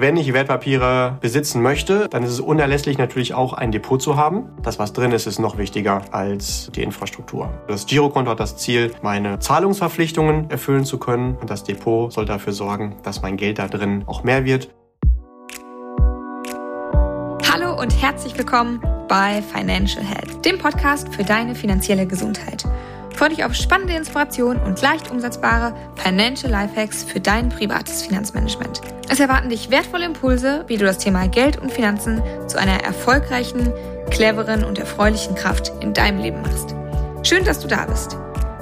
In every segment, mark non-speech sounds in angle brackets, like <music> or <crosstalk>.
Wenn ich Wertpapiere besitzen möchte, dann ist es unerlässlich natürlich auch ein Depot zu haben. Das, was drin ist, ist noch wichtiger als die Infrastruktur. Das Girokonto hat das Ziel, meine Zahlungsverpflichtungen erfüllen zu können. Und das Depot soll dafür sorgen, dass mein Geld da drin auch mehr wird. Hallo und herzlich willkommen bei Financial Health, dem Podcast für deine finanzielle Gesundheit. Freue dich auf spannende Inspiration und leicht umsetzbare Financial Lifehacks für dein privates Finanzmanagement. Es erwarten dich wertvolle Impulse, wie du das Thema Geld und Finanzen zu einer erfolgreichen, cleveren und erfreulichen Kraft in deinem Leben machst. Schön, dass du da bist.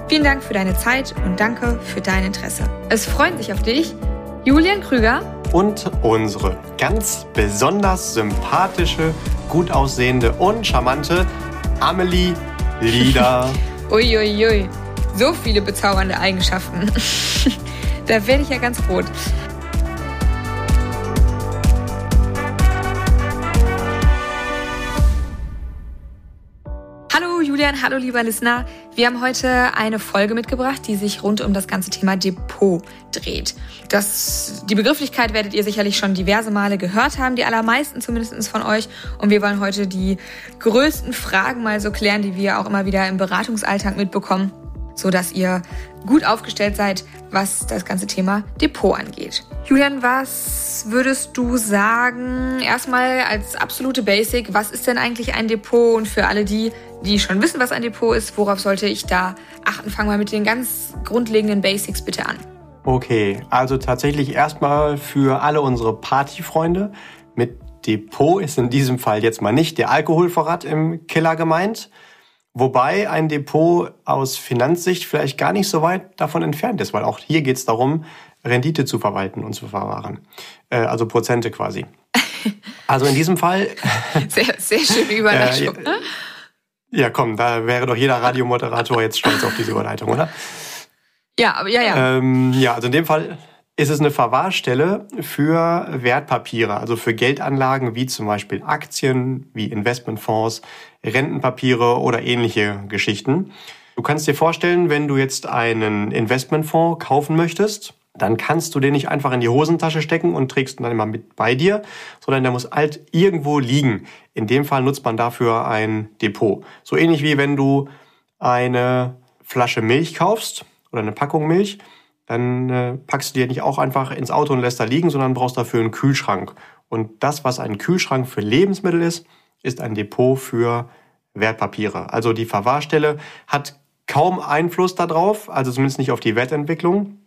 Vielen Dank für deine Zeit und danke für dein Interesse. Es freuen sich auf dich Julian Krüger und unsere ganz besonders sympathische, gut aussehende und charmante Amelie Lieder. <laughs> Uiuiui, ui, ui. so viele bezaubernde Eigenschaften. <laughs> da werde ich ja ganz rot. Hallo Julian, hallo lieber Listener. Wir haben heute eine Folge mitgebracht, die sich rund um das ganze Thema Depot dreht. Das, die Begrifflichkeit werdet ihr sicherlich schon diverse Male gehört haben, die allermeisten zumindest von euch. Und wir wollen heute die größten Fragen mal so klären, die wir auch immer wieder im Beratungsalltag mitbekommen, so dass ihr gut aufgestellt seid, was das ganze Thema Depot angeht. Julian, was würdest du sagen, erstmal als absolute Basic, was ist denn eigentlich ein Depot? Und für alle die, die schon wissen, was ein Depot ist, worauf sollte ich da achten? Fangen wir mit den ganz grundlegenden Basics bitte an. Okay, also tatsächlich erstmal für alle unsere Partyfreunde. Mit Depot ist in diesem Fall jetzt mal nicht der Alkoholvorrat im Keller gemeint. Wobei ein Depot aus Finanzsicht vielleicht gar nicht so weit davon entfernt ist, weil auch hier geht es darum, Rendite zu verwalten und zu verwahren. Äh, also Prozente quasi. <laughs> Also in diesem Fall. <laughs> Sehr, sehr schöne Überleitung. Äh, ja, komm, da wäre doch jeder Radiomoderator jetzt stolz auf diese Überleitung, oder? Ja, aber ja, ja. Ähm, ja, also in dem Fall ist es eine Verwahrstelle für Wertpapiere, also für Geldanlagen wie zum Beispiel Aktien, wie Investmentfonds, Rentenpapiere oder ähnliche Geschichten. Du kannst dir vorstellen, wenn du jetzt einen Investmentfonds kaufen möchtest, dann kannst du den nicht einfach in die Hosentasche stecken und trägst ihn dann immer mit bei dir, sondern der muss halt irgendwo liegen. In dem Fall nutzt man dafür ein Depot. So ähnlich wie wenn du eine Flasche Milch kaufst oder eine Packung Milch, dann äh, packst du dir nicht auch einfach ins Auto und lässt da liegen, sondern brauchst dafür einen Kühlschrank. Und das, was ein Kühlschrank für Lebensmittel ist, ist ein Depot für Wertpapiere. Also die Verwahrstelle hat kaum Einfluss darauf, also zumindest nicht auf die Wertentwicklung.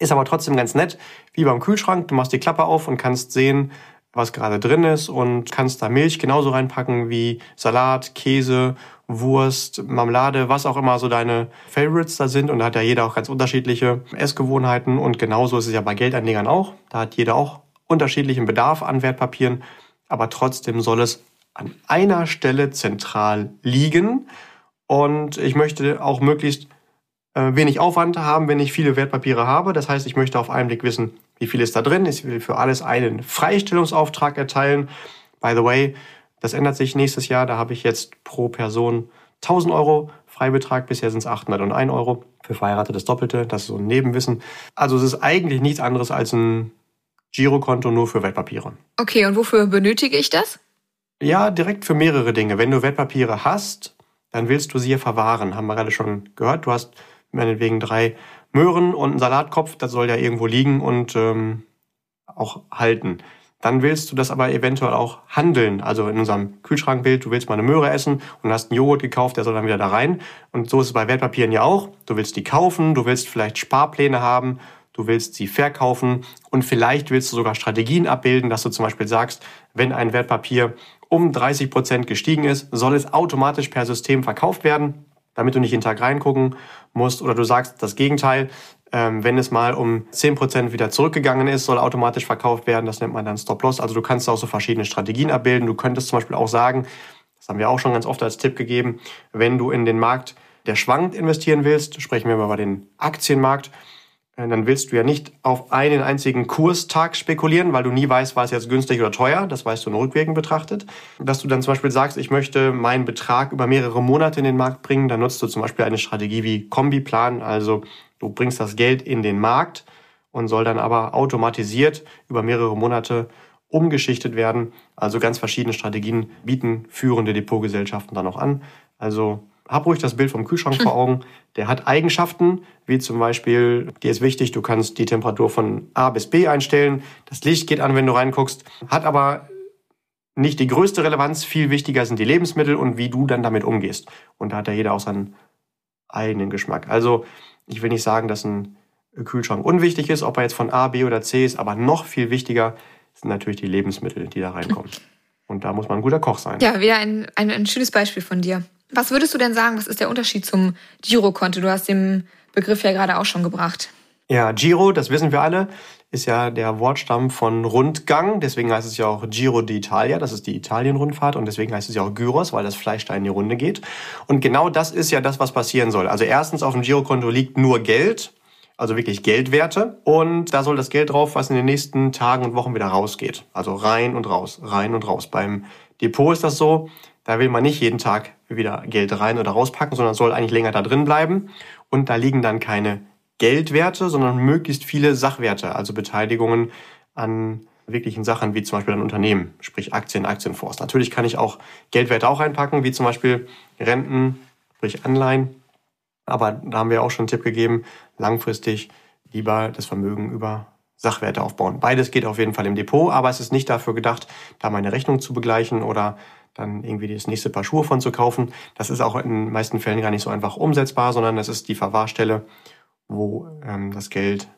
Ist aber trotzdem ganz nett, wie beim Kühlschrank. Du machst die Klappe auf und kannst sehen, was gerade drin ist und kannst da Milch genauso reinpacken wie Salat, Käse, Wurst, Marmelade, was auch immer so deine Favorites da sind. Und da hat ja jeder auch ganz unterschiedliche Essgewohnheiten. Und genauso ist es ja bei Geldanlegern auch. Da hat jeder auch unterschiedlichen Bedarf an Wertpapieren. Aber trotzdem soll es an einer Stelle zentral liegen. Und ich möchte auch möglichst wenig Aufwand haben, wenn ich viele Wertpapiere habe. Das heißt, ich möchte auf einen Blick wissen, wie viel ist da drin. Ich will für alles einen Freistellungsauftrag erteilen. By the way, das ändert sich nächstes Jahr. Da habe ich jetzt pro Person 1000 Euro Freibetrag. Bisher sind es 801 Euro. Für Verheiratete das Doppelte. Das ist so ein Nebenwissen. Also es ist eigentlich nichts anderes als ein Girokonto nur für Wertpapiere. Okay, und wofür benötige ich das? Ja, direkt für mehrere Dinge. Wenn du Wertpapiere hast, dann willst du sie ja verwahren. Haben wir gerade schon gehört. Du hast meinetwegen drei Möhren und einen Salatkopf, das soll ja irgendwo liegen und ähm, auch halten. Dann willst du das aber eventuell auch handeln. Also in unserem Kühlschrankbild, du willst mal eine Möhre essen und hast einen Joghurt gekauft, der soll dann wieder da rein. Und so ist es bei Wertpapieren ja auch. Du willst die kaufen, du willst vielleicht Sparpläne haben, du willst sie verkaufen und vielleicht willst du sogar Strategien abbilden, dass du zum Beispiel sagst, wenn ein Wertpapier um 30 Prozent gestiegen ist, soll es automatisch per System verkauft werden damit du nicht jeden Tag reingucken musst. Oder du sagst das Gegenteil, ähm, wenn es mal um 10% wieder zurückgegangen ist, soll automatisch verkauft werden. Das nennt man dann Stop-Loss. Also du kannst auch so verschiedene Strategien abbilden. Du könntest zum Beispiel auch sagen, das haben wir auch schon ganz oft als Tipp gegeben, wenn du in den Markt, der schwankt, investieren willst, sprechen wir mal über den Aktienmarkt, dann willst du ja nicht auf einen einzigen Kurstag spekulieren, weil du nie weißt, war es jetzt günstig oder teuer. Das weißt du nur rückwirkend betrachtet. Dass du dann zum Beispiel sagst, ich möchte meinen Betrag über mehrere Monate in den Markt bringen, dann nutzt du zum Beispiel eine Strategie wie Kombiplan. Also du bringst das Geld in den Markt und soll dann aber automatisiert über mehrere Monate umgeschichtet werden. Also ganz verschiedene Strategien bieten führende Depotgesellschaften dann auch an. Also hab ruhig das Bild vom Kühlschrank vor <laughs> Augen. Der hat Eigenschaften, wie zum Beispiel, dir ist wichtig, du kannst die Temperatur von A bis B einstellen. Das Licht geht an, wenn du reinguckst. Hat aber nicht die größte Relevanz. Viel wichtiger sind die Lebensmittel und wie du dann damit umgehst. Und da hat ja jeder auch seinen eigenen Geschmack. Also, ich will nicht sagen, dass ein Kühlschrank unwichtig ist, ob er jetzt von A, B oder C ist, aber noch viel wichtiger sind natürlich die Lebensmittel, die da reinkommen. <laughs> Und da muss man ein guter Koch sein. Ja, wieder ein, ein, ein schönes Beispiel von dir. Was würdest du denn sagen, was ist der Unterschied zum Girokonto? Du hast den Begriff ja gerade auch schon gebracht. Ja, Giro, das wissen wir alle, ist ja der Wortstamm von Rundgang. Deswegen heißt es ja auch Giro d'Italia, das ist die Italien-Rundfahrt. Und deswegen heißt es ja auch Gyros, weil das Fleisch da in die Runde geht. Und genau das ist ja das, was passieren soll. Also erstens, auf dem Girokonto liegt nur Geld also wirklich Geldwerte. Und da soll das Geld drauf, was in den nächsten Tagen und Wochen wieder rausgeht. Also rein und raus, rein und raus. Beim Depot ist das so, da will man nicht jeden Tag wieder Geld rein oder rauspacken, sondern soll eigentlich länger da drin bleiben. Und da liegen dann keine Geldwerte, sondern möglichst viele Sachwerte, also Beteiligungen an wirklichen Sachen, wie zum Beispiel ein Unternehmen, sprich Aktien, Aktienfonds. Natürlich kann ich auch Geldwerte auch einpacken, wie zum Beispiel Renten, sprich Anleihen. Aber da haben wir auch schon einen Tipp gegeben, langfristig lieber das Vermögen über Sachwerte aufbauen. Beides geht auf jeden Fall im Depot, aber es ist nicht dafür gedacht, da meine Rechnung zu begleichen oder dann irgendwie das nächste Paar Schuhe von zu kaufen. Das ist auch in den meisten Fällen gar nicht so einfach umsetzbar, sondern das ist die Verwahrstelle, wo ähm, das Geld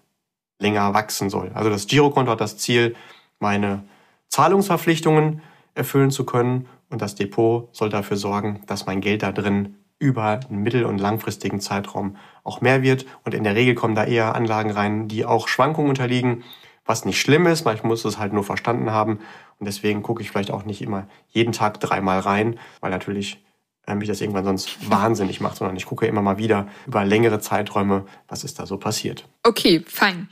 länger wachsen soll. Also das Girokonto hat das Ziel, meine Zahlungsverpflichtungen erfüllen zu können und das Depot soll dafür sorgen, dass mein Geld da drin über einen mittel- und langfristigen Zeitraum auch mehr wird. Und in der Regel kommen da eher Anlagen rein, die auch Schwankungen unterliegen, was nicht schlimm ist. Manchmal muss es halt nur verstanden haben. Und deswegen gucke ich vielleicht auch nicht immer jeden Tag dreimal rein, weil natürlich äh, mich das irgendwann sonst <laughs> wahnsinnig macht, sondern ich gucke immer mal wieder über längere Zeiträume, was ist da so passiert. Okay, fein.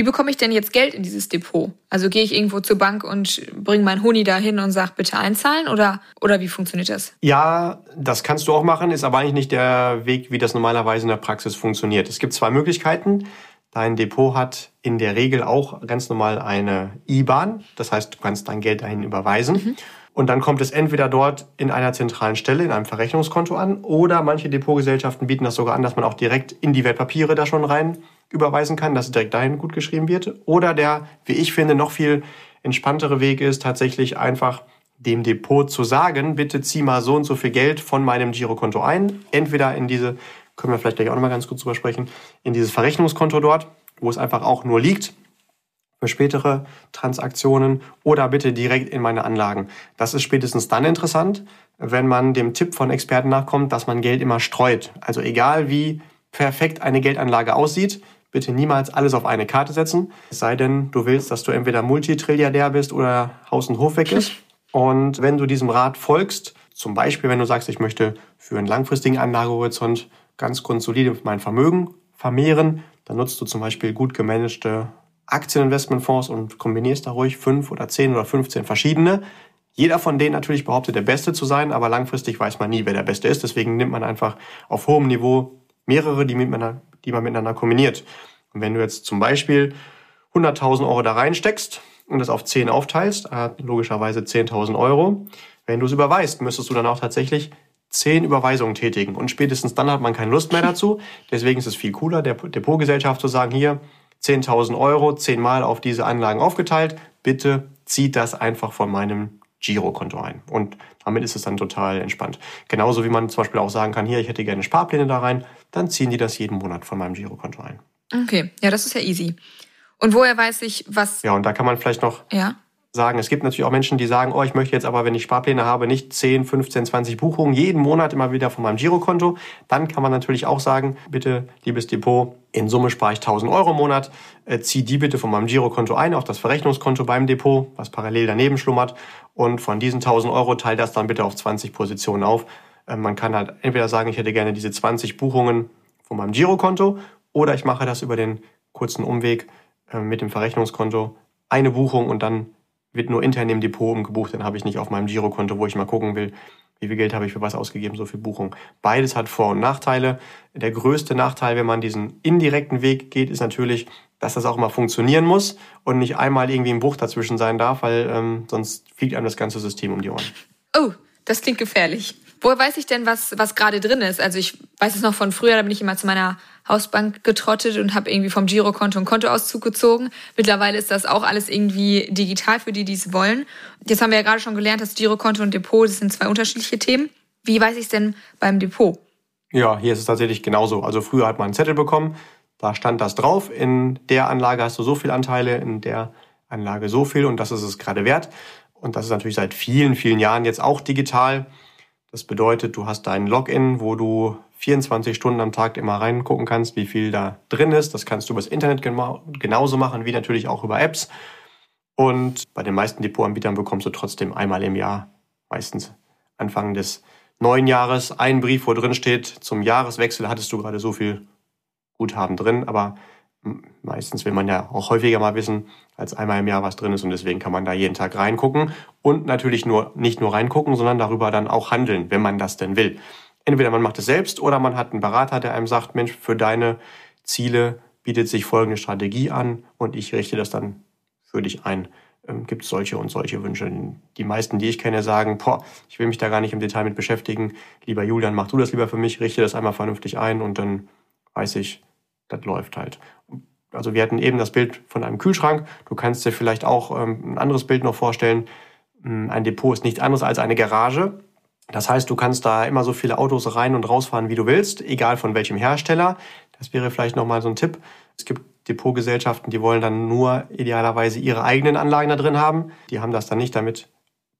Wie bekomme ich denn jetzt Geld in dieses Depot? Also gehe ich irgendwo zur Bank und bringe mein Huni dahin und sage bitte einzahlen oder, oder wie funktioniert das? Ja, das kannst du auch machen, ist aber eigentlich nicht der Weg, wie das normalerweise in der Praxis funktioniert. Es gibt zwei Möglichkeiten. Dein Depot hat in der Regel auch ganz normal eine IBAN. Das heißt, du kannst dein Geld dahin überweisen. Mhm. Und dann kommt es entweder dort in einer zentralen Stelle, in einem Verrechnungskonto an, oder manche Depotgesellschaften bieten das sogar an, dass man auch direkt in die Wertpapiere da schon rein überweisen kann, dass es direkt dahin gut geschrieben wird. Oder der, wie ich finde, noch viel entspanntere Weg ist, tatsächlich einfach dem Depot zu sagen, bitte zieh mal so und so viel Geld von meinem Girokonto ein. Entweder in diese, können wir vielleicht gleich auch nochmal ganz kurz drüber sprechen, in dieses Verrechnungskonto dort, wo es einfach auch nur liegt für spätere Transaktionen oder bitte direkt in meine Anlagen. Das ist spätestens dann interessant, wenn man dem Tipp von Experten nachkommt, dass man Geld immer streut. Also egal wie perfekt eine Geldanlage aussieht, bitte niemals alles auf eine Karte setzen. Es sei denn, du willst, dass du entweder Multitrilliardär bist oder Haus und Hof weg ist. Und wenn du diesem Rat folgst, zum Beispiel wenn du sagst, ich möchte für einen langfristigen Anlagehorizont ganz grundsolide mein Vermögen vermehren, dann nutzt du zum Beispiel gut gemanagte Aktieninvestmentfonds und kombinierst da ruhig fünf oder zehn oder 15 verschiedene. Jeder von denen natürlich behauptet, der Beste zu sein, aber langfristig weiß man nie, wer der Beste ist. Deswegen nimmt man einfach auf hohem Niveau mehrere, die, miteinander, die man miteinander kombiniert. Und wenn du jetzt zum Beispiel 100.000 Euro da reinsteckst und das auf 10 aufteilst, hat logischerweise 10.000 Euro. Wenn du es überweist, müsstest du dann auch tatsächlich 10 Überweisungen tätigen. Und spätestens dann hat man keine Lust mehr dazu. Deswegen ist es viel cooler, der Depotgesellschaft zu sagen, hier, 10.000 Euro zehnmal auf diese Anlagen aufgeteilt. Bitte zieht das einfach von meinem Girokonto ein. Und damit ist es dann total entspannt. Genauso wie man zum Beispiel auch sagen kann, hier, ich hätte gerne Sparpläne da rein, dann ziehen die das jeden Monat von meinem Girokonto ein. Okay, ja, das ist ja easy. Und woher weiß ich, was. Ja, und da kann man vielleicht noch ja? sagen. Es gibt natürlich auch Menschen, die sagen, oh, ich möchte jetzt aber, wenn ich Sparpläne habe, nicht 10, 15, 20 Buchungen jeden Monat immer wieder von meinem Girokonto. Dann kann man natürlich auch sagen, bitte, liebes Depot, in Summe spare ich 1000 Euro im Monat, äh, zieh die bitte von meinem Girokonto ein auf das Verrechnungskonto beim Depot, was parallel daneben schlummert. Und von diesen 1000 Euro teil das dann bitte auf 20 Positionen auf. Äh, man kann halt entweder sagen, ich hätte gerne diese 20 Buchungen von meinem Girokonto oder ich mache das über den kurzen Umweg äh, mit dem Verrechnungskonto eine Buchung und dann wird nur intern im Depot umgebucht, dann habe ich nicht auf meinem Girokonto, wo ich mal gucken will, wie viel Geld habe ich für was ausgegeben, so viel Buchung. Beides hat Vor- und Nachteile. Der größte Nachteil, wenn man diesen indirekten Weg geht, ist natürlich, dass das auch mal funktionieren muss und nicht einmal irgendwie ein Bruch dazwischen sein darf, weil ähm, sonst fliegt einem das ganze System um die Ohren. Oh, das klingt gefährlich. Woher weiß ich denn, was, was gerade drin ist? Also ich weiß es noch von früher, da bin ich immer zu meiner Hausbank getrottet und habe irgendwie vom Girokonto einen Kontoauszug gezogen. Mittlerweile ist das auch alles irgendwie digital für die, die es wollen. Jetzt haben wir ja gerade schon gelernt, dass Girokonto und Depot, das sind zwei unterschiedliche Themen. Wie weiß ich es denn beim Depot? Ja, hier ist es tatsächlich genauso. Also früher hat man einen Zettel bekommen, da stand das drauf. In der Anlage hast du so viele Anteile, in der Anlage so viel und das ist es gerade wert. Und das ist natürlich seit vielen, vielen Jahren jetzt auch digital. Das bedeutet, du hast deinen Login, wo du 24 Stunden am Tag immer reingucken kannst, wie viel da drin ist. Das kannst du übers Internet genauso machen, wie natürlich auch über Apps. Und bei den meisten Depotanbietern bekommst du trotzdem einmal im Jahr, meistens Anfang des neuen Jahres, einen Brief, wo drin steht, zum Jahreswechsel hattest du gerade so viel Guthaben drin, aber meistens will man ja auch häufiger mal wissen, als einmal im Jahr was drin ist und deswegen kann man da jeden Tag reingucken und natürlich nur nicht nur reingucken, sondern darüber dann auch handeln, wenn man das denn will. Entweder man macht es selbst oder man hat einen Berater, der einem sagt, Mensch, für deine Ziele bietet sich folgende Strategie an und ich richte das dann für dich ein. Ähm, Gibt es solche und solche Wünsche? Die meisten, die ich kenne, sagen, boah, ich will mich da gar nicht im Detail mit beschäftigen. Lieber Julian, mach du das lieber für mich, richte das einmal vernünftig ein und dann weiß ich, das läuft halt. Also wir hatten eben das Bild von einem Kühlschrank. Du kannst dir vielleicht auch ähm, ein anderes Bild noch vorstellen. Hm, ein Depot ist nichts anderes als eine Garage. Das heißt, du kannst da immer so viele Autos rein und rausfahren, wie du willst, egal von welchem Hersteller. Das wäre vielleicht nochmal so ein Tipp. Es gibt Depotgesellschaften, die wollen dann nur idealerweise ihre eigenen Anlagen da drin haben. Die haben das dann nicht damit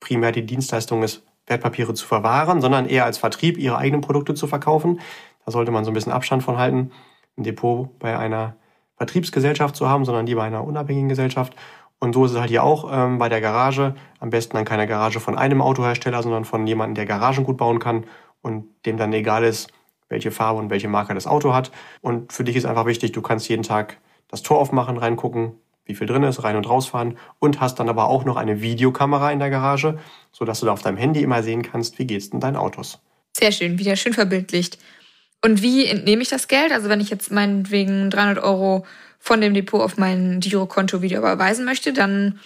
primär die Dienstleistung ist, Wertpapiere zu verwahren, sondern eher als Vertrieb ihre eigenen Produkte zu verkaufen. Da sollte man so ein bisschen Abstand von halten ein Depot bei einer Vertriebsgesellschaft zu haben, sondern die bei einer unabhängigen Gesellschaft. Und so ist es halt hier auch ähm, bei der Garage. Am besten dann keine Garage von einem Autohersteller, sondern von jemandem, der Garagen gut bauen kann und dem dann egal ist, welche Farbe und welche Marke das Auto hat. Und für dich ist einfach wichtig, du kannst jeden Tag das Tor aufmachen, reingucken, wie viel drin ist, rein und rausfahren und hast dann aber auch noch eine Videokamera in der Garage, sodass du da auf deinem Handy immer sehen kannst, wie geht's denn deinen Autos. Sehr schön, wieder schön verbildlicht. Und wie entnehme ich das Geld? Also wenn ich jetzt meinetwegen 300 Euro von dem Depot auf mein Girokonto wieder überweisen möchte, dann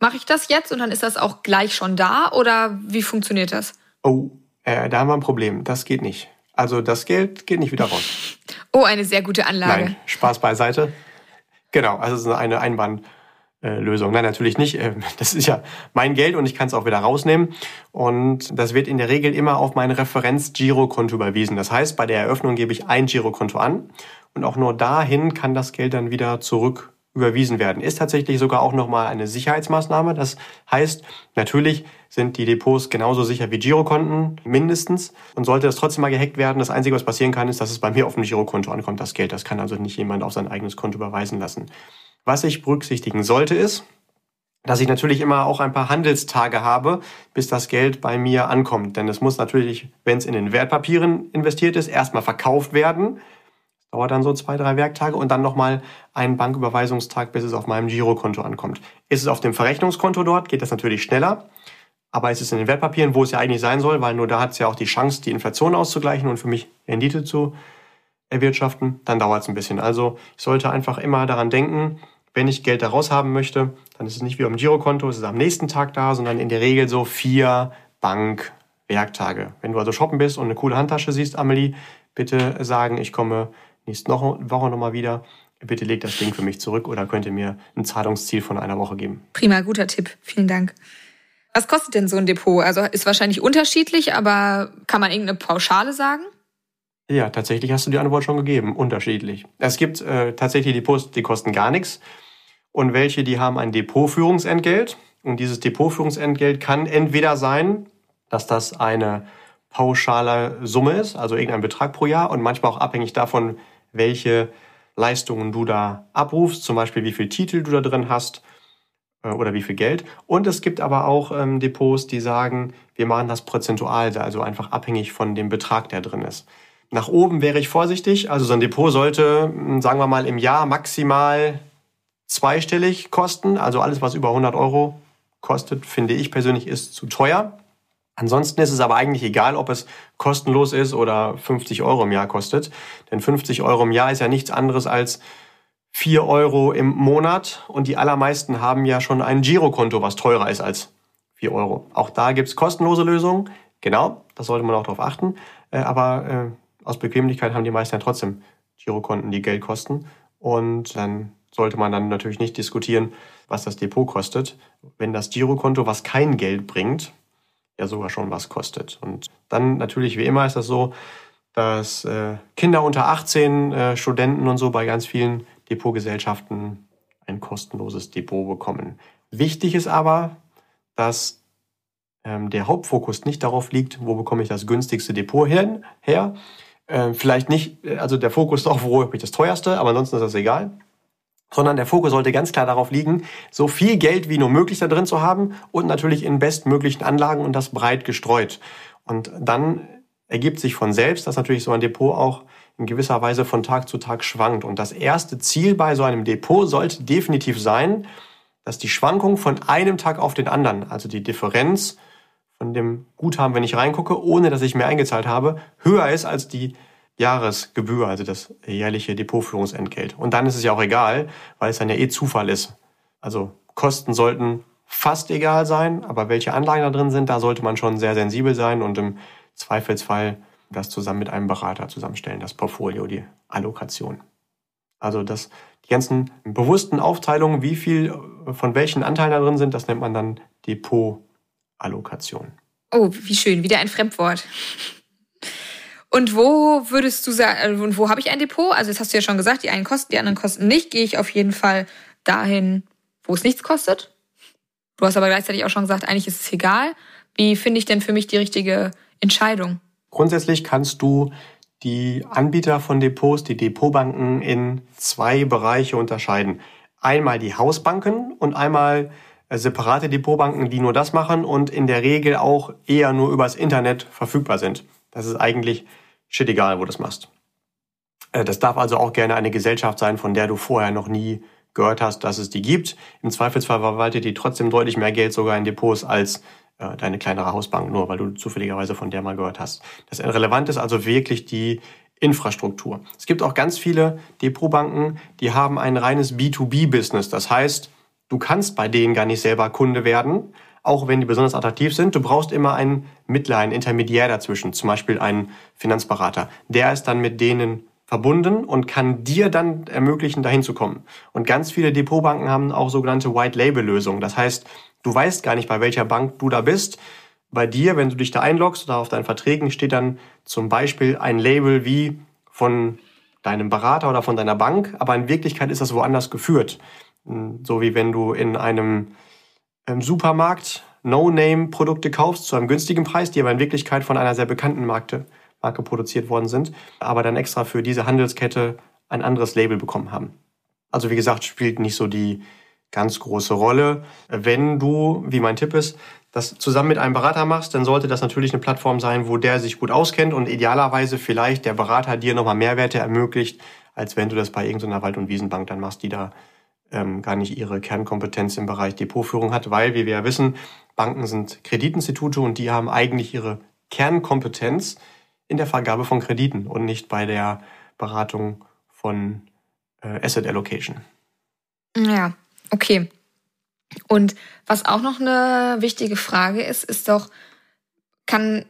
mache ich das jetzt und dann ist das auch gleich schon da oder wie funktioniert das? Oh, äh, da haben wir ein Problem. Das geht nicht. Also das Geld geht nicht wieder raus. Oh, eine sehr gute Anlage. Nein, Spaß beiseite. Genau, also es ist eine Einbahn. Äh, Lösung. Nein, natürlich nicht. Ähm, das ist ja mein Geld und ich kann es auch wieder rausnehmen. Und das wird in der Regel immer auf mein Referenz-Girokonto überwiesen. Das heißt, bei der Eröffnung gebe ich ein Girokonto an und auch nur dahin kann das Geld dann wieder zurück überwiesen werden. Ist tatsächlich sogar auch nochmal eine Sicherheitsmaßnahme. Das heißt, natürlich sind die Depots genauso sicher wie Girokonten, mindestens. Und sollte das trotzdem mal gehackt werden, das Einzige, was passieren kann, ist, dass es bei mir auf dem Girokonto ankommt, das Geld. Das kann also nicht jemand auf sein eigenes Konto überweisen lassen. Was ich berücksichtigen sollte, ist, dass ich natürlich immer auch ein paar Handelstage habe, bis das Geld bei mir ankommt. Denn es muss natürlich, wenn es in den Wertpapieren investiert ist, erstmal verkauft werden. Das dauert dann so zwei, drei Werktage und dann nochmal einen Banküberweisungstag, bis es auf meinem Girokonto ankommt. Ist es auf dem Verrechnungskonto dort, geht das natürlich schneller. Aber ist es in den Wertpapieren, wo es ja eigentlich sein soll, weil nur da hat es ja auch die Chance, die Inflation auszugleichen und für mich Rendite zu erwirtschaften, dann dauert es ein bisschen. Also ich sollte einfach immer daran denken, wenn ich Geld daraus haben möchte, dann ist es nicht wie am Girokonto, es ist am nächsten Tag da, sondern in der Regel so vier Bankwerktage. Wenn du also shoppen bist und eine coole Handtasche siehst, Amelie, bitte sagen, ich komme nächste Woche nochmal wieder. Bitte leg das Ding für mich zurück oder könnt ihr mir ein Zahlungsziel von einer Woche geben. Prima, guter Tipp. Vielen Dank. Was kostet denn so ein Depot? Also ist wahrscheinlich unterschiedlich, aber kann man irgendeine Pauschale sagen? Ja, tatsächlich hast du die Antwort schon gegeben. Unterschiedlich. Es gibt äh, tatsächlich Depots, die kosten gar nichts. Und welche, die haben ein Depotführungsentgelt. Und dieses Depotführungsentgelt kann entweder sein, dass das eine pauschale Summe ist, also irgendein Betrag pro Jahr und manchmal auch abhängig davon, welche Leistungen du da abrufst, zum Beispiel wie viel Titel du da drin hast äh, oder wie viel Geld. Und es gibt aber auch ähm, Depots, die sagen, wir machen das prozentual, also einfach abhängig von dem Betrag, der drin ist. Nach oben wäre ich vorsichtig. Also so ein Depot sollte, hm, sagen wir mal, im Jahr maximal zweistellig kosten. Also alles, was über 100 Euro kostet, finde ich persönlich, ist zu teuer. Ansonsten ist es aber eigentlich egal, ob es kostenlos ist oder 50 Euro im Jahr kostet. Denn 50 Euro im Jahr ist ja nichts anderes als 4 Euro im Monat. Und die allermeisten haben ja schon ein Girokonto, was teurer ist als 4 Euro. Auch da gibt's kostenlose Lösungen. Genau, das sollte man auch darauf achten. Äh, aber äh, aus Bequemlichkeit haben die meisten ja trotzdem Girokonten, die Geld kosten. Und dann sollte man dann natürlich nicht diskutieren, was das Depot kostet, wenn das Girokonto, was kein Geld bringt, ja sogar schon was kostet. Und dann natürlich, wie immer, ist das so, dass äh, Kinder unter 18, äh, Studenten und so bei ganz vielen Depotgesellschaften ein kostenloses Depot bekommen. Wichtig ist aber, dass ähm, der Hauptfokus nicht darauf liegt, wo bekomme ich das günstigste Depot her. her. Äh, vielleicht nicht, äh, also der Fokus darauf, wo habe ich das teuerste, aber ansonsten ist das egal sondern der Fokus sollte ganz klar darauf liegen, so viel Geld wie nur möglich da drin zu haben und natürlich in bestmöglichen Anlagen und das breit gestreut. Und dann ergibt sich von selbst, dass natürlich so ein Depot auch in gewisser Weise von Tag zu Tag schwankt. Und das erste Ziel bei so einem Depot sollte definitiv sein, dass die Schwankung von einem Tag auf den anderen, also die Differenz von dem Guthaben, wenn ich reingucke, ohne dass ich mehr eingezahlt habe, höher ist als die Jahresgebühr, also das jährliche Depotführungsentgelt. Und dann ist es ja auch egal, weil es dann ja eh Zufall ist. Also Kosten sollten fast egal sein, aber welche Anlagen da drin sind, da sollte man schon sehr sensibel sein und im Zweifelsfall das zusammen mit einem Berater zusammenstellen, das Portfolio, die Allokation. Also das, die ganzen bewussten Aufteilungen, wie viel von welchen Anteilen da drin sind, das nennt man dann Depotallokation. Oh, wie schön, wieder ein Fremdwort. Und wo würdest du sagen, äh, und wo habe ich ein Depot? Also das hast du ja schon gesagt, die einen kosten, die anderen kosten nicht. Gehe ich auf jeden Fall dahin, wo es nichts kostet. Du hast aber gleichzeitig auch schon gesagt, eigentlich ist es egal. Wie finde ich denn für mich die richtige Entscheidung? Grundsätzlich kannst du die Anbieter von Depots, die Depotbanken in zwei Bereiche unterscheiden. Einmal die Hausbanken und einmal separate Depotbanken, die nur das machen und in der Regel auch eher nur übers Internet verfügbar sind. Das ist eigentlich shit egal, wo du das machst. Äh, das darf also auch gerne eine Gesellschaft sein, von der du vorher noch nie gehört hast, dass es die gibt. Im Zweifelsfall verwaltet die trotzdem deutlich mehr Geld sogar in Depots als äh, deine kleinere Hausbank, nur weil du zufälligerweise von der mal gehört hast. Das relevant ist also wirklich die Infrastruktur. Es gibt auch ganz viele Depotbanken, die haben ein reines B2B-Business. Das heißt, du kannst bei denen gar nicht selber Kunde werden, auch wenn die besonders attraktiv sind. Du brauchst immer einen Mittler, einen Intermediär dazwischen, zum Beispiel einen Finanzberater. Der ist dann mit denen verbunden und kann dir dann ermöglichen, dahin zu kommen. Und ganz viele Depotbanken haben auch sogenannte White-Label-Lösungen. Das heißt, du weißt gar nicht, bei welcher Bank du da bist. Bei dir, wenn du dich da einloggst oder auf deinen Verträgen, steht dann zum Beispiel ein Label wie von deinem Berater oder von deiner Bank, aber in Wirklichkeit ist das woanders geführt. So wie wenn du in einem im Supermarkt No-Name-Produkte kaufst zu einem günstigen Preis, die aber in Wirklichkeit von einer sehr bekannten Marke, Marke produziert worden sind, aber dann extra für diese Handelskette ein anderes Label bekommen haben. Also wie gesagt, spielt nicht so die ganz große Rolle. Wenn du, wie mein Tipp ist, das zusammen mit einem Berater machst, dann sollte das natürlich eine Plattform sein, wo der sich gut auskennt und idealerweise vielleicht der Berater dir nochmal Mehrwerte ermöglicht, als wenn du das bei irgendeiner Wald- und Wiesenbank dann machst, die da ähm, gar nicht ihre Kernkompetenz im Bereich Depotführung hat, weil, wie wir ja wissen, Banken sind Kreditinstitute und die haben eigentlich ihre Kernkompetenz in der Vergabe von Krediten und nicht bei der Beratung von äh, Asset Allocation. Ja, okay. Und was auch noch eine wichtige Frage ist, ist doch, kann,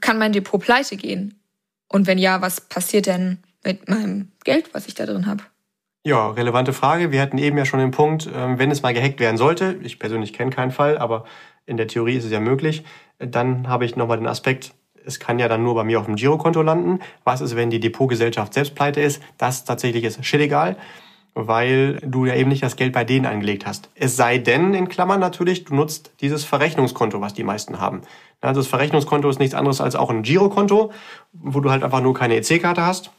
kann mein Depot pleite gehen? Und wenn ja, was passiert denn mit meinem Geld, was ich da drin habe? Ja, relevante Frage. Wir hatten eben ja schon den Punkt, ähm, wenn es mal gehackt werden sollte, ich persönlich kenne keinen Fall, aber in der Theorie ist es ja möglich, dann habe ich nochmal den Aspekt, es kann ja dann nur bei mir auf dem Girokonto landen. Was ist, wenn die Depotgesellschaft selbst pleite ist? Das tatsächlich ist shit egal, weil du ja eben nicht das Geld bei denen angelegt hast. Es sei denn, in Klammern natürlich, du nutzt dieses Verrechnungskonto, was die meisten haben. Also das Verrechnungskonto ist nichts anderes als auch ein Girokonto, wo du halt einfach nur keine EC-Karte hast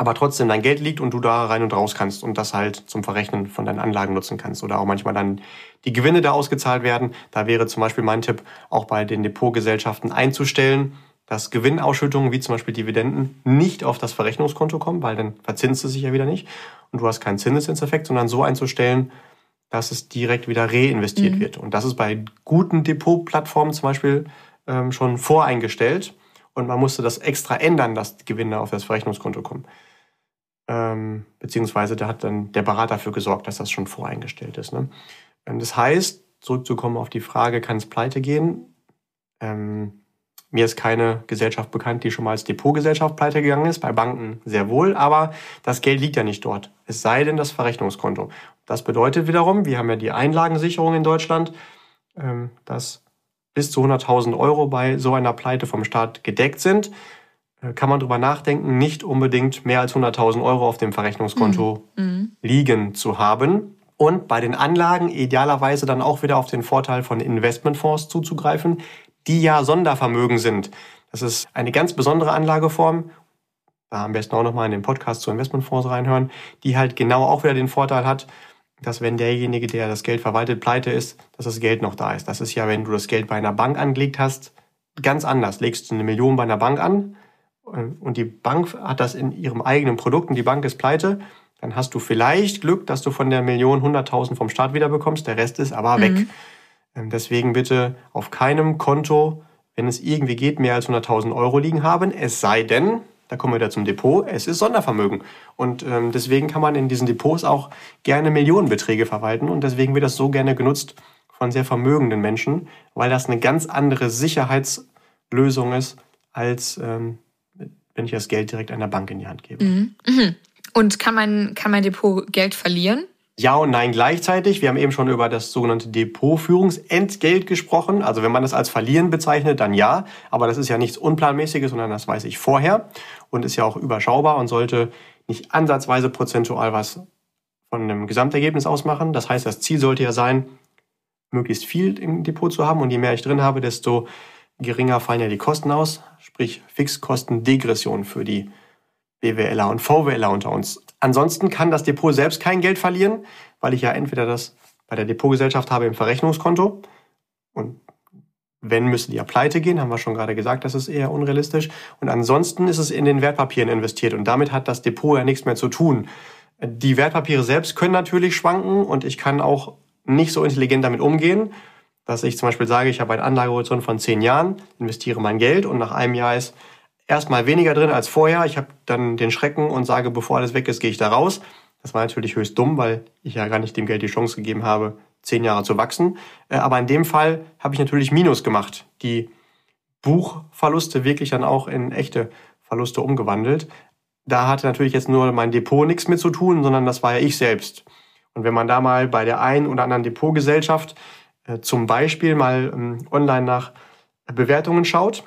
aber trotzdem dein Geld liegt und du da rein und raus kannst und das halt zum Verrechnen von deinen Anlagen nutzen kannst oder auch manchmal dann die Gewinne da ausgezahlt werden. Da wäre zum Beispiel mein Tipp, auch bei den Depotgesellschaften einzustellen, dass Gewinnausschüttungen wie zum Beispiel Dividenden nicht auf das Verrechnungskonto kommen, weil dann verzinst es sich ja wieder nicht und du hast keinen Zinseszinseffekt, sondern so einzustellen, dass es direkt wieder reinvestiert mhm. wird. Und das ist bei guten Depotplattformen zum Beispiel ähm, schon voreingestellt. Und man musste das extra ändern, dass die Gewinne auf das Verrechnungskonto kommen. Ähm, beziehungsweise da hat dann der Berater dafür gesorgt, dass das schon voreingestellt ist. Ne? Ähm, das heißt, zurückzukommen auf die Frage, kann es pleite gehen? Ähm, mir ist keine Gesellschaft bekannt, die schon mal als Depotgesellschaft pleite gegangen ist. Bei Banken sehr wohl, aber das Geld liegt ja nicht dort. Es sei denn das Verrechnungskonto. Das bedeutet wiederum, wir haben ja die Einlagensicherung in Deutschland, ähm, dass bis zu 100.000 Euro bei so einer Pleite vom Staat gedeckt sind. Äh, kann man darüber nachdenken, nicht unbedingt mehr als 100.000 Euro auf dem Verrechnungskonto mhm. mhm. liegen zu haben. Und bei den Anlagen idealerweise dann auch wieder auf den Vorteil von Investmentfonds zuzugreifen, die ja Sondervermögen sind. Das ist eine ganz besondere Anlageform. Da am besten auch nochmal in den Podcast zu Investmentfonds reinhören, die halt genau auch wieder den Vorteil hat, dass wenn derjenige, der das Geld verwaltet, pleite ist, dass das Geld noch da ist. Das ist ja, wenn du das Geld bei einer Bank angelegt hast, ganz anders. Legst du eine Million bei einer Bank an und die Bank hat das in ihrem eigenen Produkt und die Bank ist pleite, dann hast du vielleicht Glück, dass du von der Million 100.000 vom Staat wiederbekommst, der Rest ist aber weg. Mhm. Ähm, deswegen bitte auf keinem Konto, wenn es irgendwie geht, mehr als 100.000 Euro liegen haben. Es sei denn, da kommen wir wieder zum Depot, es ist Sondervermögen. Und ähm, deswegen kann man in diesen Depots auch gerne Millionenbeträge verwalten. Und deswegen wird das so gerne genutzt von sehr vermögenden Menschen, weil das eine ganz andere Sicherheitslösung ist, als ähm, wenn ich das Geld direkt einer Bank in die Hand gebe. Mhm. mhm. Und kann mein, kann mein Depot Geld verlieren? Ja und nein gleichzeitig. Wir haben eben schon über das sogenannte Depotführungsentgelt gesprochen. Also wenn man das als Verlieren bezeichnet, dann ja. Aber das ist ja nichts Unplanmäßiges, sondern das weiß ich vorher und ist ja auch überschaubar und sollte nicht ansatzweise prozentual was von einem Gesamtergebnis ausmachen. Das heißt, das Ziel sollte ja sein, möglichst viel im Depot zu haben und je mehr ich drin habe, desto geringer fallen ja die Kosten aus, sprich Fixkostendegression für die BWLer und VWLer unter uns. Ansonsten kann das Depot selbst kein Geld verlieren, weil ich ja entweder das bei der Depotgesellschaft habe im Verrechnungskonto und wenn, müsste die ja pleite gehen, haben wir schon gerade gesagt, das ist eher unrealistisch. Und ansonsten ist es in den Wertpapieren investiert und damit hat das Depot ja nichts mehr zu tun. Die Wertpapiere selbst können natürlich schwanken und ich kann auch nicht so intelligent damit umgehen, dass ich zum Beispiel sage, ich habe einen Anlagehorizont von zehn Jahren, investiere mein Geld und nach einem Jahr ist erstmal weniger drin als vorher. Ich habe dann den Schrecken und sage, bevor alles weg ist, gehe ich da raus. Das war natürlich höchst dumm, weil ich ja gar nicht dem Geld die Chance gegeben habe, zehn Jahre zu wachsen. Äh, aber in dem Fall habe ich natürlich Minus gemacht. Die Buchverluste wirklich dann auch in echte Verluste umgewandelt. Da hatte natürlich jetzt nur mein Depot nichts mit zu tun, sondern das war ja ich selbst. Und wenn man da mal bei der einen oder anderen Depotgesellschaft zum Beispiel mal ähm, online nach Bewertungen schaut,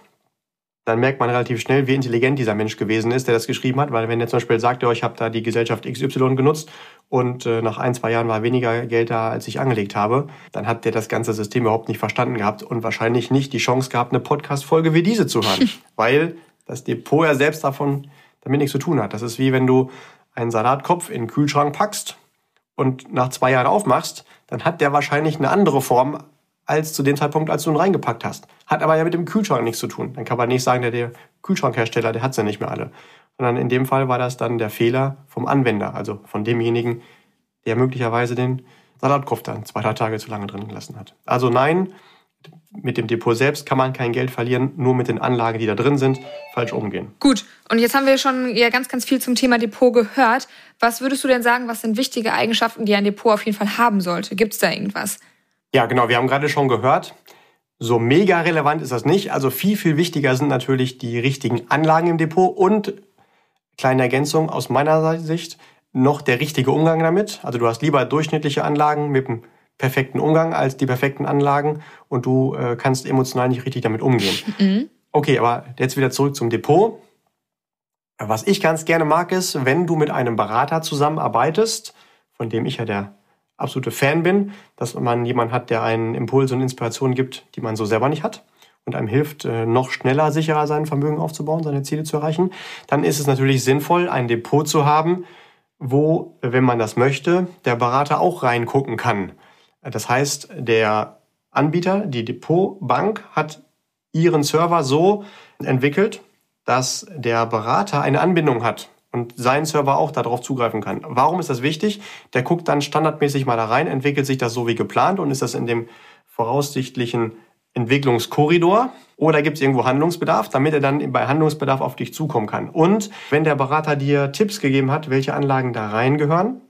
dann merkt man relativ schnell, wie intelligent dieser Mensch gewesen ist, der das geschrieben hat. Weil wenn er zum Beispiel sagt, ja, ich habe da die Gesellschaft XY genutzt und äh, nach ein, zwei Jahren war weniger Geld da, als ich angelegt habe, dann hat der das ganze System überhaupt nicht verstanden gehabt und wahrscheinlich nicht die Chance gehabt, eine Podcast-Folge wie diese zu hören. <laughs> weil das Depot ja selbst davon damit nichts zu tun hat. Das ist wie wenn du einen Salatkopf in den Kühlschrank packst und nach zwei Jahren aufmachst, dann hat der wahrscheinlich eine andere Form als zu dem Zeitpunkt, als du ihn reingepackt hast. Hat aber ja mit dem Kühlschrank nichts zu tun. Dann kann man nicht sagen, der, der Kühlschrankhersteller, der hat's ja nicht mehr alle. Sondern in dem Fall war das dann der Fehler vom Anwender, also von demjenigen, der möglicherweise den Salatkopf dann zwei, drei Tage zu lange drin gelassen hat. Also nein, mit dem Depot selbst kann man kein Geld verlieren, nur mit den Anlagen, die da drin sind, falsch umgehen. Gut, und jetzt haben wir schon ja ganz, ganz viel zum Thema Depot gehört. Was würdest du denn sagen, was sind wichtige Eigenschaften, die ein Depot auf jeden Fall haben sollte? Gibt es da irgendwas? Ja, genau. Wir haben gerade schon gehört, so mega relevant ist das nicht. Also viel, viel wichtiger sind natürlich die richtigen Anlagen im Depot und kleine Ergänzung aus meiner Sicht noch der richtige Umgang damit. Also du hast lieber durchschnittliche Anlagen mit einem perfekten Umgang als die perfekten Anlagen und du äh, kannst emotional nicht richtig damit umgehen. <laughs> Mhm. Okay, aber jetzt wieder zurück zum Depot. Was ich ganz gerne mag, ist, wenn du mit einem Berater zusammenarbeitest, von dem ich ja der absolute Fan bin, dass man jemanden hat, der einen Impuls und Inspiration gibt, die man so selber nicht hat und einem hilft, äh, noch schneller, sicherer sein Vermögen aufzubauen, seine Ziele zu erreichen, dann ist es natürlich sinnvoll, ein Depot zu haben, wo, wenn man das möchte, der Berater auch reingucken kann. Das heißt, der Anbieter, die Depotbank, hat ihren Server so entwickelt, dass der Berater eine Anbindung hat und sein Server auch darauf zugreifen kann. Warum ist das wichtig? Der guckt dann standardmäßig mal da rein, entwickelt sich das so wie geplant und ist das in dem voraussichtlichen Entwicklungskorridor oder gibt es irgendwo Handlungsbedarf, damit er dann bei Handlungsbedarf auf dich zukommen kann. Und wenn der Berater dir Tipps gegeben hat, welche Anlagen da reingehören,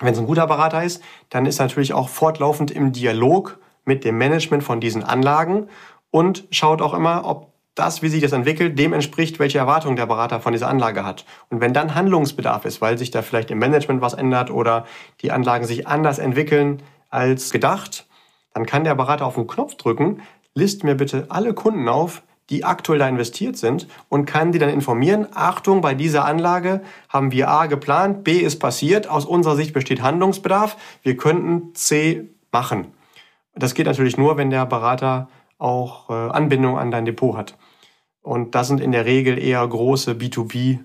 wenn es ein guter Berater ist, dann ist er natürlich auch fortlaufend im Dialog mit dem Management von diesen Anlagen und schaut auch immer, ob das, wie sich das entwickelt, dem entspricht, welche Erwartungen der Berater von dieser Anlage hat. Und wenn dann Handlungsbedarf ist, weil sich da vielleicht im Management was ändert oder die Anlagen sich anders entwickeln als gedacht, dann kann der Berater auf den Knopf drücken, list mir bitte alle Kunden auf, die aktuell da investiert sind und kann die dann informieren, Achtung, bei dieser Anlage haben wir A geplant, B ist passiert, aus unserer Sicht besteht Handlungsbedarf, wir könnten C machen. Das geht natürlich nur, wenn der Berater auch äh, Anbindung an dein Depot hat. Und das sind in der Regel eher große B2B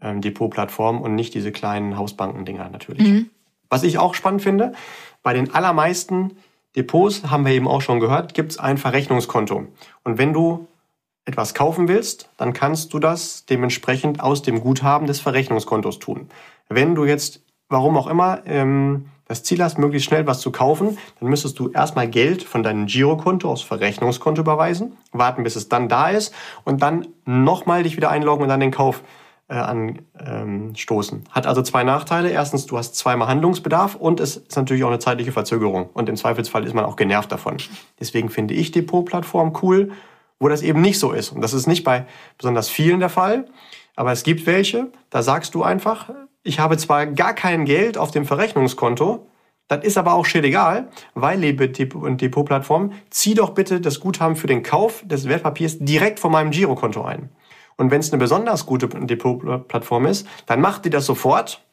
ähm, und nicht diese kleinen Hausbanken-Dinger natürlich. Mhm. Was ich auch spannend finde, bei den allermeisten Depots, haben wir eben auch schon gehört, gibt es ein Verrechnungskonto. Und wenn du etwas kaufen willst, dann kannst du das dementsprechend aus dem Guthaben des Verrechnungskontos tun. Wenn du jetzt, warum auch immer, ähm, das Ziel hast, möglichst schnell was zu kaufen, dann müsstest du erstmal Geld von deinem Girokonto aufs Verrechnungskonto überweisen, warten, bis es dann da ist und dann nochmal dich wieder einloggen und dann den Kauf äh, anstoßen. Ähm, Hat also zwei Nachteile. Erstens, du hast zweimal Handlungsbedarf und es ist natürlich auch eine zeitliche Verzögerung. Und im Zweifelsfall ist man auch genervt davon. Deswegen finde ich Depot-Plattform cool, wo das eben nicht so ist. Und das ist nicht bei besonders vielen der Fall. Aber es gibt welche, da sagst du einfach, ich habe zwar gar kein Geld auf dem Verrechnungskonto, das ist aber auch schön egal, weil liebe Depot-Plattform, zieh doch bitte das Guthaben für den Kauf des Wertpapiers direkt von meinem Girokonto ein. Und wenn es eine besonders gute Depot-Plattform ist, dann macht die das sofort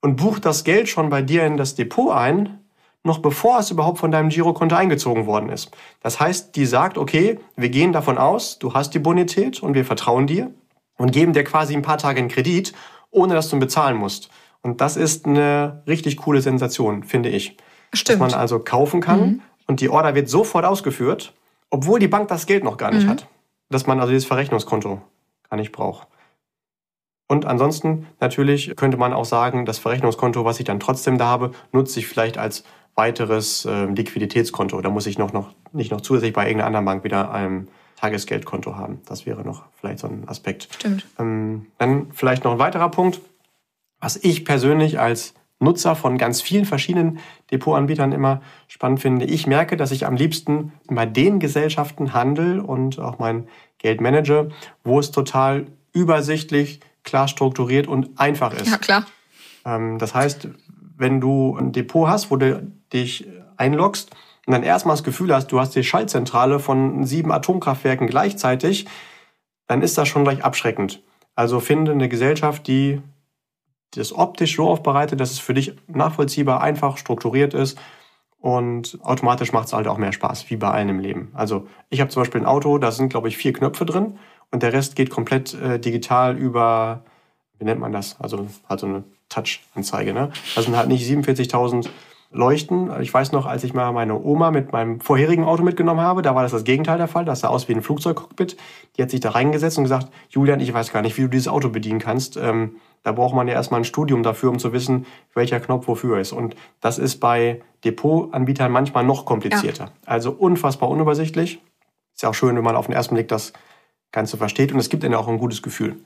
und bucht das Geld schon bei dir in das Depot ein, noch bevor es überhaupt von deinem Girokonto eingezogen worden ist. Das heißt, die sagt, okay, wir gehen davon aus, du hast die Bonität und wir vertrauen dir und geben dir quasi ein paar Tage einen Kredit ohne dass du ihn bezahlen musst. Und das ist eine richtig coole Sensation, finde ich. Stimmt. Dass man also kaufen kann mhm. und die Order wird sofort ausgeführt, obwohl die Bank das Geld noch gar nicht mhm. hat. Dass man also dieses Verrechnungskonto gar nicht braucht. Und ansonsten natürlich könnte man auch sagen, das Verrechnungskonto, was ich dann trotzdem da habe, nutze ich vielleicht als weiteres äh, Liquiditätskonto. Da muss ich noch, noch nicht noch zusätzlich bei irgendeiner anderen Bank wieder ein Tagesgeldkonto haben. Das wäre noch vielleicht so ein Aspekt. Stimmt. Ähm, dann vielleicht noch ein weiterer Punkt, was ich persönlich als Nutzer von ganz vielen verschiedenen Depotanbietern immer spannend finde. Ich merke, dass ich am liebsten bei den Gesellschaften handel und auch mein Geld manage, wo es total übersichtlich, klar strukturiert und einfach ist. Ja, klar. Ähm, das heißt, wenn du ein Depot hast, wo du dich einloggst, und dann erstmal das Gefühl hast, du hast die Schaltzentrale von sieben Atomkraftwerken gleichzeitig, dann ist das schon gleich abschreckend. Also finde eine Gesellschaft, die das optisch so aufbereitet, dass es für dich nachvollziehbar, einfach, strukturiert ist und automatisch macht es halt auch mehr Spaß, wie bei allen im Leben. Also ich habe zum Beispiel ein Auto, da sind, glaube ich, vier Knöpfe drin und der Rest geht komplett äh, digital über, wie nennt man das? Also halt so eine Touch-Anzeige. Ne? Das sind halt nicht 47.000 leuchten. Ich weiß noch, als ich mal meine Oma mit meinem vorherigen Auto mitgenommen habe, da war das das Gegenteil der Fall. Das sah aus wie ein Flugzeugcockpit. Die hat sich da reingesetzt und gesagt, Julian, ich weiß gar nicht, wie du dieses Auto bedienen kannst. Ähm, da braucht man ja erstmal ein Studium dafür, um zu wissen, welcher Knopf wofür ist. Und das ist bei Depotanbietern manchmal noch komplizierter. Ja. Also unfassbar unübersichtlich. Ist ja auch schön, wenn man auf den ersten Blick das Ganze versteht. Und es gibt ihnen auch ein gutes Gefühl.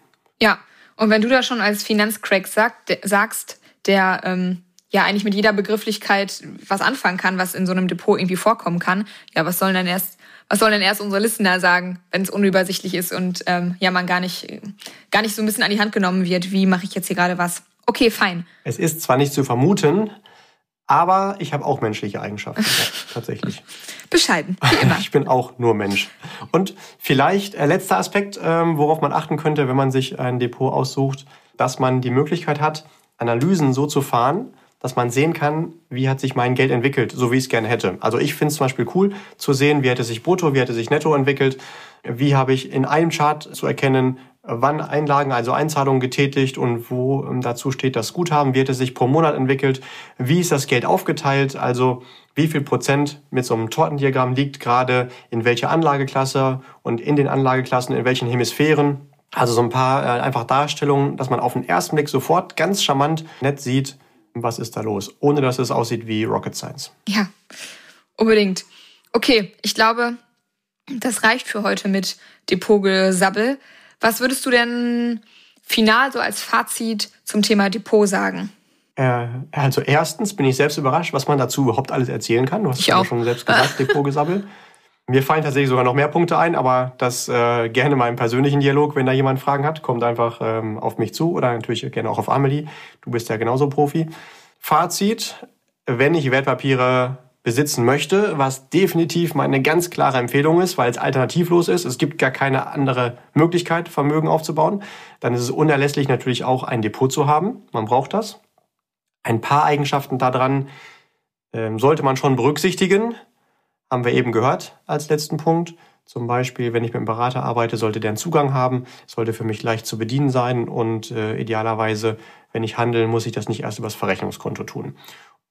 Ja, und wenn du da schon als Finanzcrack sagt, sagst, der ähm, ja eigentlich mit jeder Begrifflichkeit was anfangen kann, was in so einem Depot irgendwie vorkommen kann, ja, was sollen dann erst, was sollen denn erst unsere Listener sagen, wenn es unübersichtlich ist und ähm, ja man gar nicht, gar nicht so ein bisschen an die Hand genommen wird, wie mache ich jetzt hier gerade was? Okay, fein. Es ist zwar nicht zu vermuten, aber ich habe auch menschliche Eigenschaften, <laughs> tatsächlich. Bescheiden, wie <laughs> immer. Ich bin auch nur Mensch. Und vielleicht äh, letzter Aspekt, ähm, worauf man achten könnte, wenn man sich ein Depot aussucht, dass man die Möglichkeit hat, Analysen so zu fahren, dass man sehen kann, wie hat sich mein Geld entwickelt, so wie ich es gerne hätte. Also ich finde es zum Beispiel cool zu sehen, wie hätte sich brutto, wie hätte sich netto entwickelt, wie habe ich in einem Chart zu erkennen, wann Einlagen, also Einzahlungen getätigt und wo ähm, dazu steht das Guthaben, wie hätte sich pro Monat entwickelt, wie ist das Geld aufgeteilt, also wie viel Prozent mit so einem Tortendiagramm liegt gerade in welcher Anlageklasse und in den Anlageklassen in welchen Hemisphären Also so ein paar äh, einfach Darstellungen, dass man auf den ersten Blick sofort ganz charmant nett sieht, was ist da los, ohne dass es aussieht wie Rocket Science. Ja, unbedingt. Okay, ich glaube, das reicht für heute mit Depotgesabbel. Was würdest du denn final so als Fazit zum Thema Depot sagen? Äh, also erstens bin ich selbst überrascht, was man dazu überhaupt alles erzählen kann. Du hast ja schon selbst gesagt, <laughs> Depotgesabbel. Mir fallen tatsächlich sogar noch mehr Punkte ein, aber das äh, gerne mal im persönlichen Dialog, wenn da jemand Fragen hat, kommt einfach ähm, auf mich zu oder natürlich gerne auch auf Amelie. Du bist ja genauso Profi. Fazit, wenn ich Wertpapiere besitzen möchte, was definitiv meine ganz klare Empfehlung ist, weil es alternativlos ist. Es gibt gar keine andere Möglichkeit, Vermögen aufzubauen. Dann ist es unerlässlich natürlich auch ein Depot zu haben. Man braucht das. Ein paar Eigenschaften daran ähm, sollte man schon berücksichtigen. Haben wir eben gehört als letzten Punkt. Zum Beispiel, wenn ich mit einem Berater arbeite, sollte der einen Zugang haben, sollte für mich leicht zu bedienen sein und äh, idealerweise, wenn ich handeln, muss ich das nicht erst übers Verrechnungskonto tun.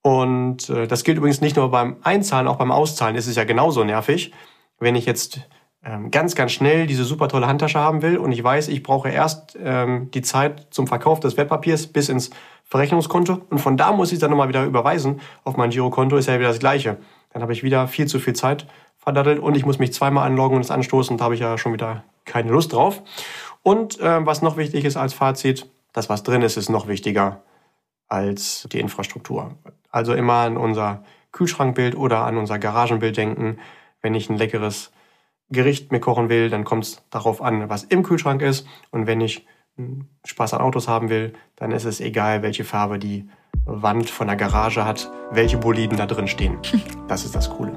Und äh, das gilt übrigens nicht nur beim Einzahlen, auch beim Auszahlen ist es ja genauso nervig. Wenn ich jetzt ähm, ganz, ganz schnell diese super tolle Handtasche haben will und ich weiß, ich brauche erst ähm, die Zeit zum Verkauf des Wertpapiers bis ins Verrechnungskonto und von da muss ich dann nochmal wieder überweisen auf mein Girokonto, ist ja wieder das gleiche. Dann habe ich wieder viel zu viel Zeit verdattelt und ich muss mich zweimal anloggen und es anstoßen, da habe ich ja schon wieder keine Lust drauf. Und äh, was noch wichtig ist als Fazit, das was drin ist, ist noch wichtiger als die Infrastruktur. Also immer an unser Kühlschrankbild oder an unser Garagenbild denken. Wenn ich ein leckeres Gericht mir kochen will, dann kommt es darauf an, was im Kühlschrank ist. Und wenn ich Spaß an Autos haben will, dann ist es egal, welche Farbe die Wand von der Garage hat, welche Boliden da drin stehen. <laughs> Das ist das Coole.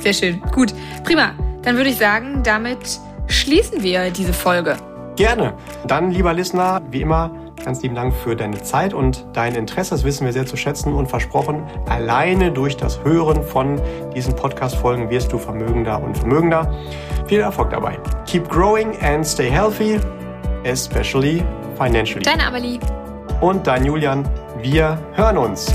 Sehr schön. Gut, prima. Dann würde ich sagen, damit schließen wir diese Folge. Gerne. Dann, lieber Listener, wie immer, Ganz lieben Dank für deine Zeit und dein Interesse. Das wissen wir sehr zu schätzen und versprochen, alleine durch das Hören von diesen Podcast-Folgen wirst du vermögender und vermögender. Viel Erfolg dabei. Keep growing and stay healthy, especially financially. Deine Amelie. Und dein Julian. Wir hören uns.